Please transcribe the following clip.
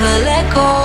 never let go.